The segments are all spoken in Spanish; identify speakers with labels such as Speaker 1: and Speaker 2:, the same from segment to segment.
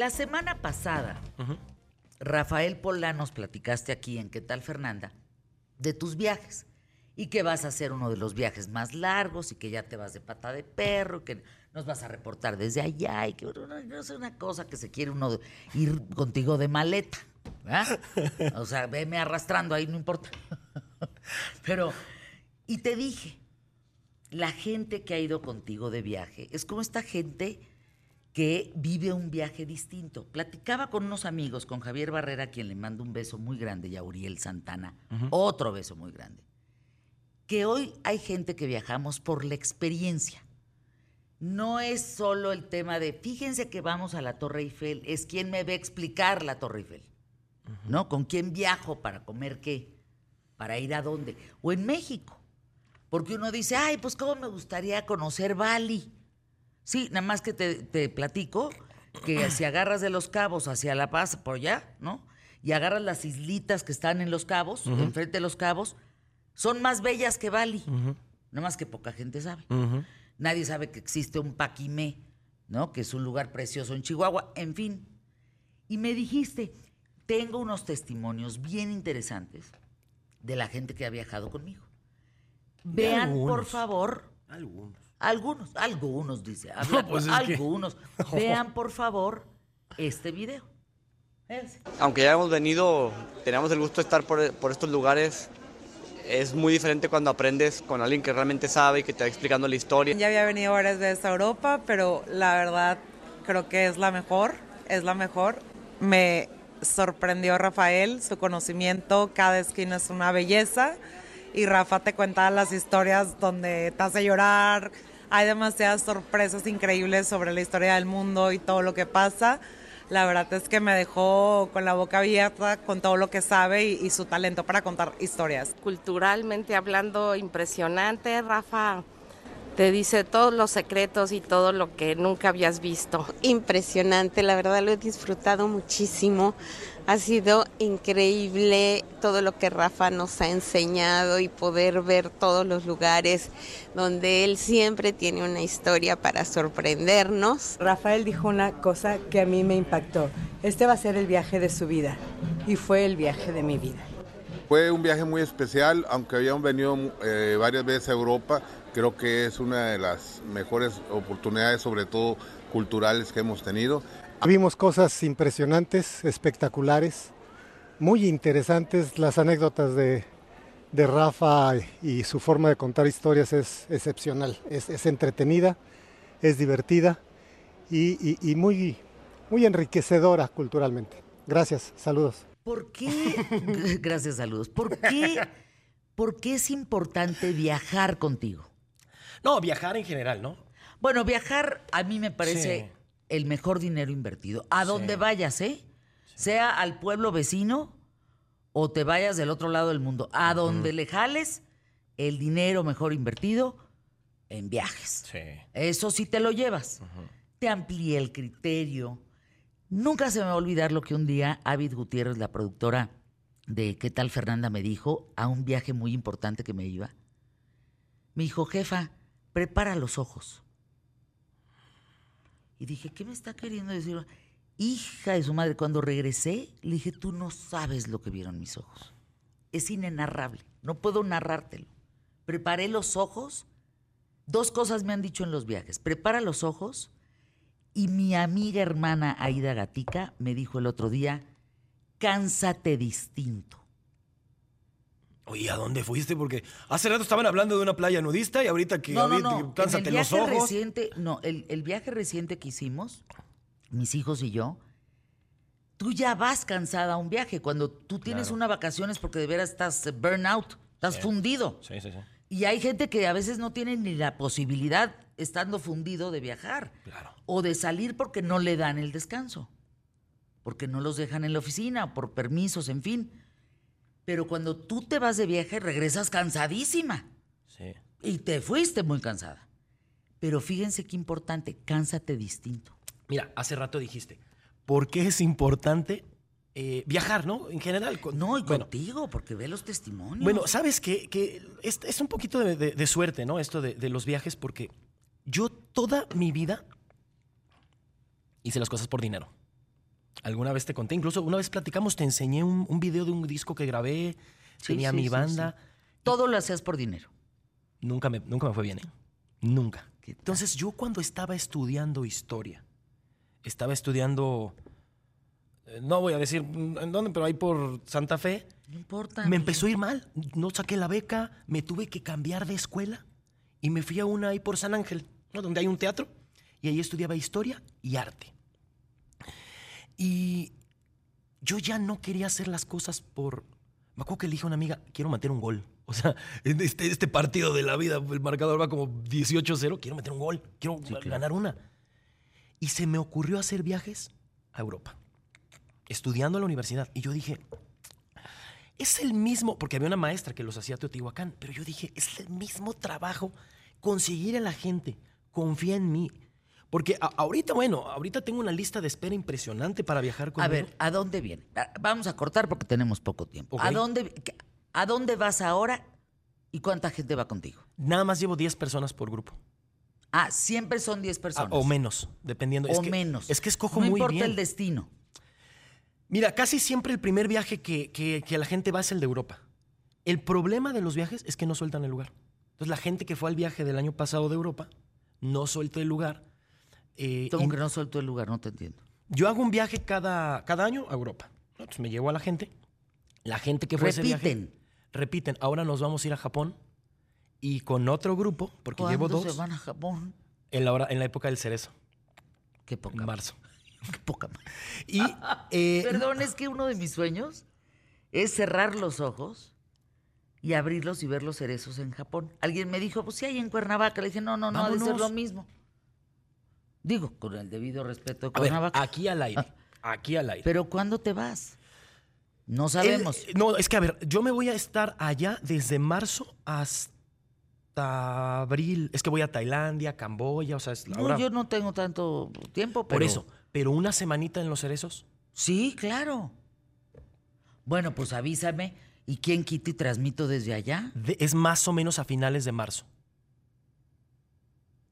Speaker 1: La semana pasada, Rafael Polanos platicaste aquí en ¿Qué tal Fernanda? de tus viajes y que vas a hacer uno de los viajes más largos y que ya te vas de pata de perro, que nos vas a reportar desde allá y que no, es una cosa que se quiere uno ir contigo de maleta. O sea, veme arrastrando ahí, no importa. Pero, y te dije, la gente que ha ido contigo de viaje es como esta gente que vive un viaje distinto. Platicaba con unos amigos, con Javier Barrera, a quien le mando un beso muy grande, y a Uriel Santana, otro beso muy grande. Que hoy hay gente que viajamos por la experiencia. No es solo el tema de, fíjense que vamos a la Torre Eiffel, es quien me ve explicar la Torre Eiffel. ¿No? ¿Con quién viajo para comer qué? ¿Para ir a dónde? O en México. Porque uno dice, ay, pues cómo me gustaría conocer Bali Sí, nada más que te, platico que si agarras de los cabos hacia La Paz, por allá, ¿no? Y agarras las islitas que están en los cabos, enfrente de los cabos, son más bellas que Bali. Nada más que poca gente sabe. Nadie sabe que existe un Paquimé, ¿no? Que es un lugar precioso en Chihuahua. En fin. Y me dijiste, tengo unos testimonios bien interesantes de la gente que ha viajado conmigo. Vean, por favor.
Speaker 2: Algunos.
Speaker 1: Algunos, algunos, dice. Pues algunos. Vean, por favor, este video.
Speaker 3: Aunque ya hemos venido, tenemos el gusto de estar por, estos lugares, es muy diferente cuando aprendes con alguien que realmente sabe y que te va explicando la historia.
Speaker 4: Ya había venido varias veces a Europa, pero la verdad creo que es la mejor, es la mejor. Me sorprendió Rafael, su conocimiento, cada esquina es una belleza. Y Rafa te cuenta las historias donde te hace llorar, hay demasiadas sorpresas increíbles sobre la historia del mundo y todo lo que pasa. La verdad es que me dejó con la boca abierta con todo lo que sabe y, su talento para contar historias.
Speaker 5: Culturalmente hablando, impresionante. Rafa te dice todos los secretos y todo lo que nunca habías visto.
Speaker 6: Impresionante, la verdad lo he disfrutado muchísimo. Ha sido increíble todo lo que Rafa nos ha enseñado y poder ver todos los lugares donde él siempre tiene una historia para sorprendernos.
Speaker 7: Rafael dijo una cosa que a mí me impactó. Este va a ser el viaje de su vida y fue el viaje de mi vida.
Speaker 8: Fue un viaje muy especial, aunque habíamos venido eh, varias veces a Europa, creo que es una de las mejores oportunidades, sobre todo culturales que hemos tenido.
Speaker 9: Vimos cosas impresionantes, espectaculares, muy interesantes. Las anécdotas de, Rafa y su forma de contar historias es excepcional. Es, entretenida, es divertida y, muy, muy enriquecedora culturalmente. Gracias, saludos.
Speaker 1: ¿Por qué? Gracias, saludos. ¿Por qué, ¿Por qué es importante viajar contigo?
Speaker 2: No, viajar en general, ¿no?
Speaker 1: Bueno, viajar a mí me parece el mejor dinero invertido. A donde vayas, ¿eh? Sea al pueblo vecino o te vayas del otro lado del mundo. A donde le jales, el dinero mejor invertido en viajes. Sí. Eso sí te lo llevas. Te amplía el criterio. Nunca se me va a olvidar lo que un día Avid Gutiérrez, la productora de ¿Qué tal Fernanda? me dijo a un viaje muy importante que me iba. Me dijo, jefa, prepara los ojos. Y dije, ¿qué me está queriendo decir? Hija de su madre, cuando regresé, le dije, tú no sabes lo que vieron mis ojos. Es inenarrable, no puedo narrártelo. Preparé los ojos. Dos cosas me han dicho en los viajes. Prepara los ojos. Y mi amiga hermana Aida Gatica me dijo el otro día, cánsate distinto.
Speaker 2: Oye, ¿a dónde fuiste? Porque hace rato estaban hablando de una playa nudista y ahorita que, no, no, no. cánsate los ojos.
Speaker 1: Reciente, no, el, el, viaje reciente que hicimos, mis hijos y yo, tú ya vas cansada a un viaje. Cuando tú tienes una vacación es porque de veras estás burnout, estás fundido. Sí, sí, sí. Y hay gente que a veces no tiene ni la posibilidad, estando fundido, de viajar. Claro. O de salir porque no le dan el descanso. Porque no los dejan en la oficina, por permisos, en fin. Pero cuando tú te vas de viaje, regresas cansadísima. Sí. Y te fuiste muy cansada. Pero fíjense qué importante, cánsate distinto.
Speaker 2: Mira, hace rato dijiste, ¿por qué es importante eh, viajar, no? En general.
Speaker 1: no, y contigo, porque ve los testimonios.
Speaker 2: Bueno, sabes que, que es, un poquito de, suerte, ¿no? Esto de, los viajes, porque yo toda mi vida hice las cosas por dinero. Alguna vez te conté, incluso una vez platicamos, te enseñé un, video de un disco que grabé, tenía mi banda.
Speaker 1: Todo lo hacías por dinero.
Speaker 2: Nunca me, nunca me fue bien, ¿eh? Nunca. Entonces yo cuando estaba estudiando historia, estaba estudiando, eh, no voy a decir en dónde, pero ahí por Santa Fe.
Speaker 1: No importa.
Speaker 2: Me empezó a ir mal, no saqué la beca, me tuve que cambiar de escuela y me fui a una ahí por San Ángel, donde hay un teatro, y ahí estudiaba historia y arte. Y yo ya no quería hacer las cosas por... Me acuerdo que le dije a una amiga, quiero meter un gol. O sea, este, este partido de la vida, el marcador va como 18-0, quiero meter un gol, quiero ganar una. Y se me ocurrió hacer viajes a Europa, estudiando en la universidad. Y yo dije, es el mismo, porque había una maestra que los hacía a Teotihuacán, pero yo dije, es el mismo trabajo conseguir a la gente, confía en mí, porque ahorita, bueno, ahorita tengo una lista de espera impresionante para viajar con.
Speaker 1: A ver, ¿a dónde viene? Ah, vamos a cortar porque tenemos poco tiempo. ¿A, dónde, ¿A dónde vas ahora y cuánta gente va contigo?
Speaker 2: Nada más llevo 10 personas por grupo.
Speaker 1: Ah, siempre son 10 personas.
Speaker 2: o menos, dependiendo.
Speaker 1: O menos.
Speaker 2: Es que escojo muy bien.
Speaker 1: No importa el destino.
Speaker 2: Mira, casi siempre el primer viaje que, que la gente va es el de Europa. El problema de los viajes es que no sueltan el lugar. Entonces, la gente que fue al viaje del año pasado de Europa no suelta el lugar
Speaker 1: eh, que no suelto el lugar? No te entiendo.
Speaker 2: Yo hago un viaje cada, cada año a Europa. Entonces me llevo a la gente. La gente que fue
Speaker 1: repiten.
Speaker 2: ese viaje. Repiten. Ahora nos vamos a ir a Japón y con otro grupo, porque llevo dos.
Speaker 1: se van a Japón?
Speaker 2: En la, hora, en la época del cerezo.
Speaker 1: Qué poca.
Speaker 2: En marzo.
Speaker 1: Qué poca.
Speaker 2: Y, eh,
Speaker 1: Perdón, es que uno de mis sueños es cerrar los ojos y abrirlos y ver los cerezos en Japón. Alguien me dijo, pues sí hay en Cuernavaca. Le dije, no, no, no, ha de ser lo mismo. Digo, con el debido respeto
Speaker 2: aquí al aire. Aquí al aire.
Speaker 1: Pero ¿cuándo te vas? No sabemos.
Speaker 2: no, es que a ver, yo me voy a estar allá desde marzo hasta abril. Es que voy a Tailandia, Camboya, o sea, es
Speaker 1: No, yo no tengo tanto tiempo, pero...
Speaker 2: Por eso, pero una semanita en los cerezos.
Speaker 1: Sí, claro. Bueno, pues avísame. ¿Y quién quita y transmito desde allá?
Speaker 2: es más o menos a finales de marzo.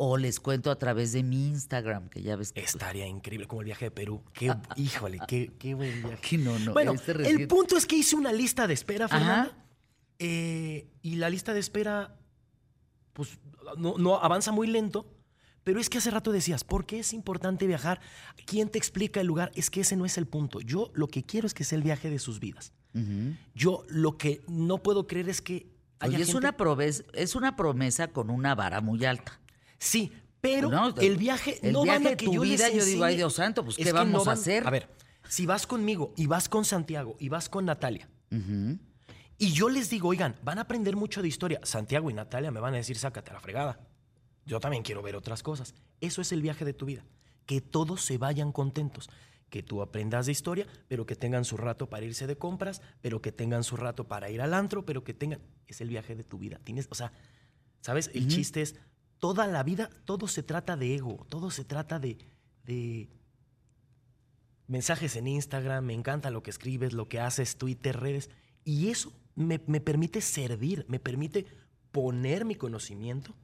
Speaker 1: O les cuento a través de mi Instagram, que ya ves que...
Speaker 2: Estaría increíble, como el viaje de Perú. Qué, híjole, qué, qué buen viaje.
Speaker 1: No, no,
Speaker 2: bueno, este el punto es que hice una lista de espera, Fernanda. Eh, y la lista de espera, pues, no, no avanza muy lento. Pero es que hace rato decías, ¿por qué es importante viajar? ¿Quién te explica el lugar? Es que ese no es el punto. Yo lo que quiero es que sea el viaje de sus vidas. Yo lo que no puedo creer es que...
Speaker 1: Haya es, una promesa, es una promesa con una vara muy alta.
Speaker 2: Sí, pero el viaje
Speaker 1: el
Speaker 2: no
Speaker 1: viaje tu yo vida, yo digo, ay Dios santo, pues ¿qué vamos a hacer?
Speaker 2: A ver, si vas conmigo y vas con Santiago y vas con Natalia, y yo les digo, oigan, van a aprender mucho de historia. Santiago y Natalia me van a decir, sácate a la fregada. Yo también quiero ver otras cosas. Eso es el viaje de tu vida. Que todos se vayan contentos. Que tú aprendas de historia, pero que tengan su rato para irse de compras, pero que tengan su rato para ir al antro, pero que tengan. Es el viaje de tu vida. Tienes, o sea, ¿sabes? El chiste es toda la vida, todo se trata de ego, todo se trata de, mensajes en Instagram, me encanta lo que escribes, lo que haces, Twitter, redes, y eso me, permite servir, me permite poner mi conocimiento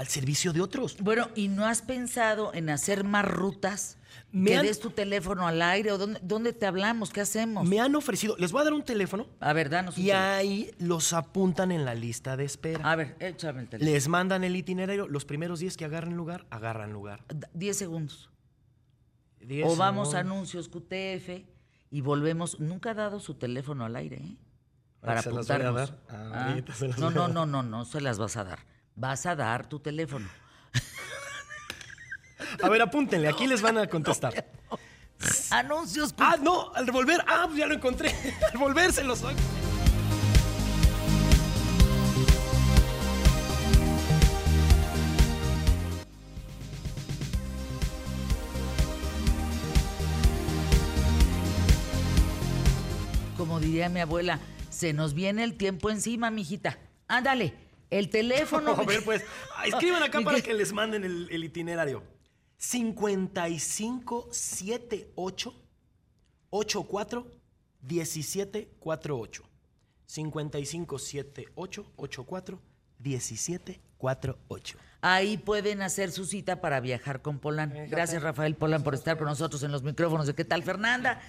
Speaker 2: al servicio de otros.
Speaker 1: Bueno, ¿y no has pensado en hacer más rutas? Me que des tu teléfono al aire o dónde, te hablamos, ¿qué hacemos?
Speaker 2: Me han ofrecido, les voy a dar un teléfono.
Speaker 1: A ver, danos
Speaker 2: un Y ahí los apuntan en la lista de espera.
Speaker 1: A ver, échame el teléfono.
Speaker 2: Les mandan el itinerario, los primeros 10 que agarren lugar, agarran lugar.
Speaker 1: 10 segundos. o vamos a anuncios QTF y volvemos. Nunca ha dado su teléfono al aire, ¿eh?
Speaker 2: Para se Las a dar.
Speaker 1: Ah, no, no, no, no, no se las vas a dar vas a dar tu teléfono.
Speaker 2: A ver, apúntenle, aquí les van a contestar.
Speaker 1: Anuncios.
Speaker 2: Ah, no, al revolver. Ah, pues ya lo encontré. Al volver se los
Speaker 1: Como diría mi abuela, se nos viene el tiempo encima, mijita. Ándale. El teléfono.
Speaker 2: A ver, pues, escriban acá para que les manden el, el itinerario. 5578 84 1748. 5578 84 1748.
Speaker 1: Ahí pueden hacer su cita para viajar con Polán. Gracias, Rafael Polán, por estar con nosotros en los micrófonos de ¿Qué tal, Fernanda?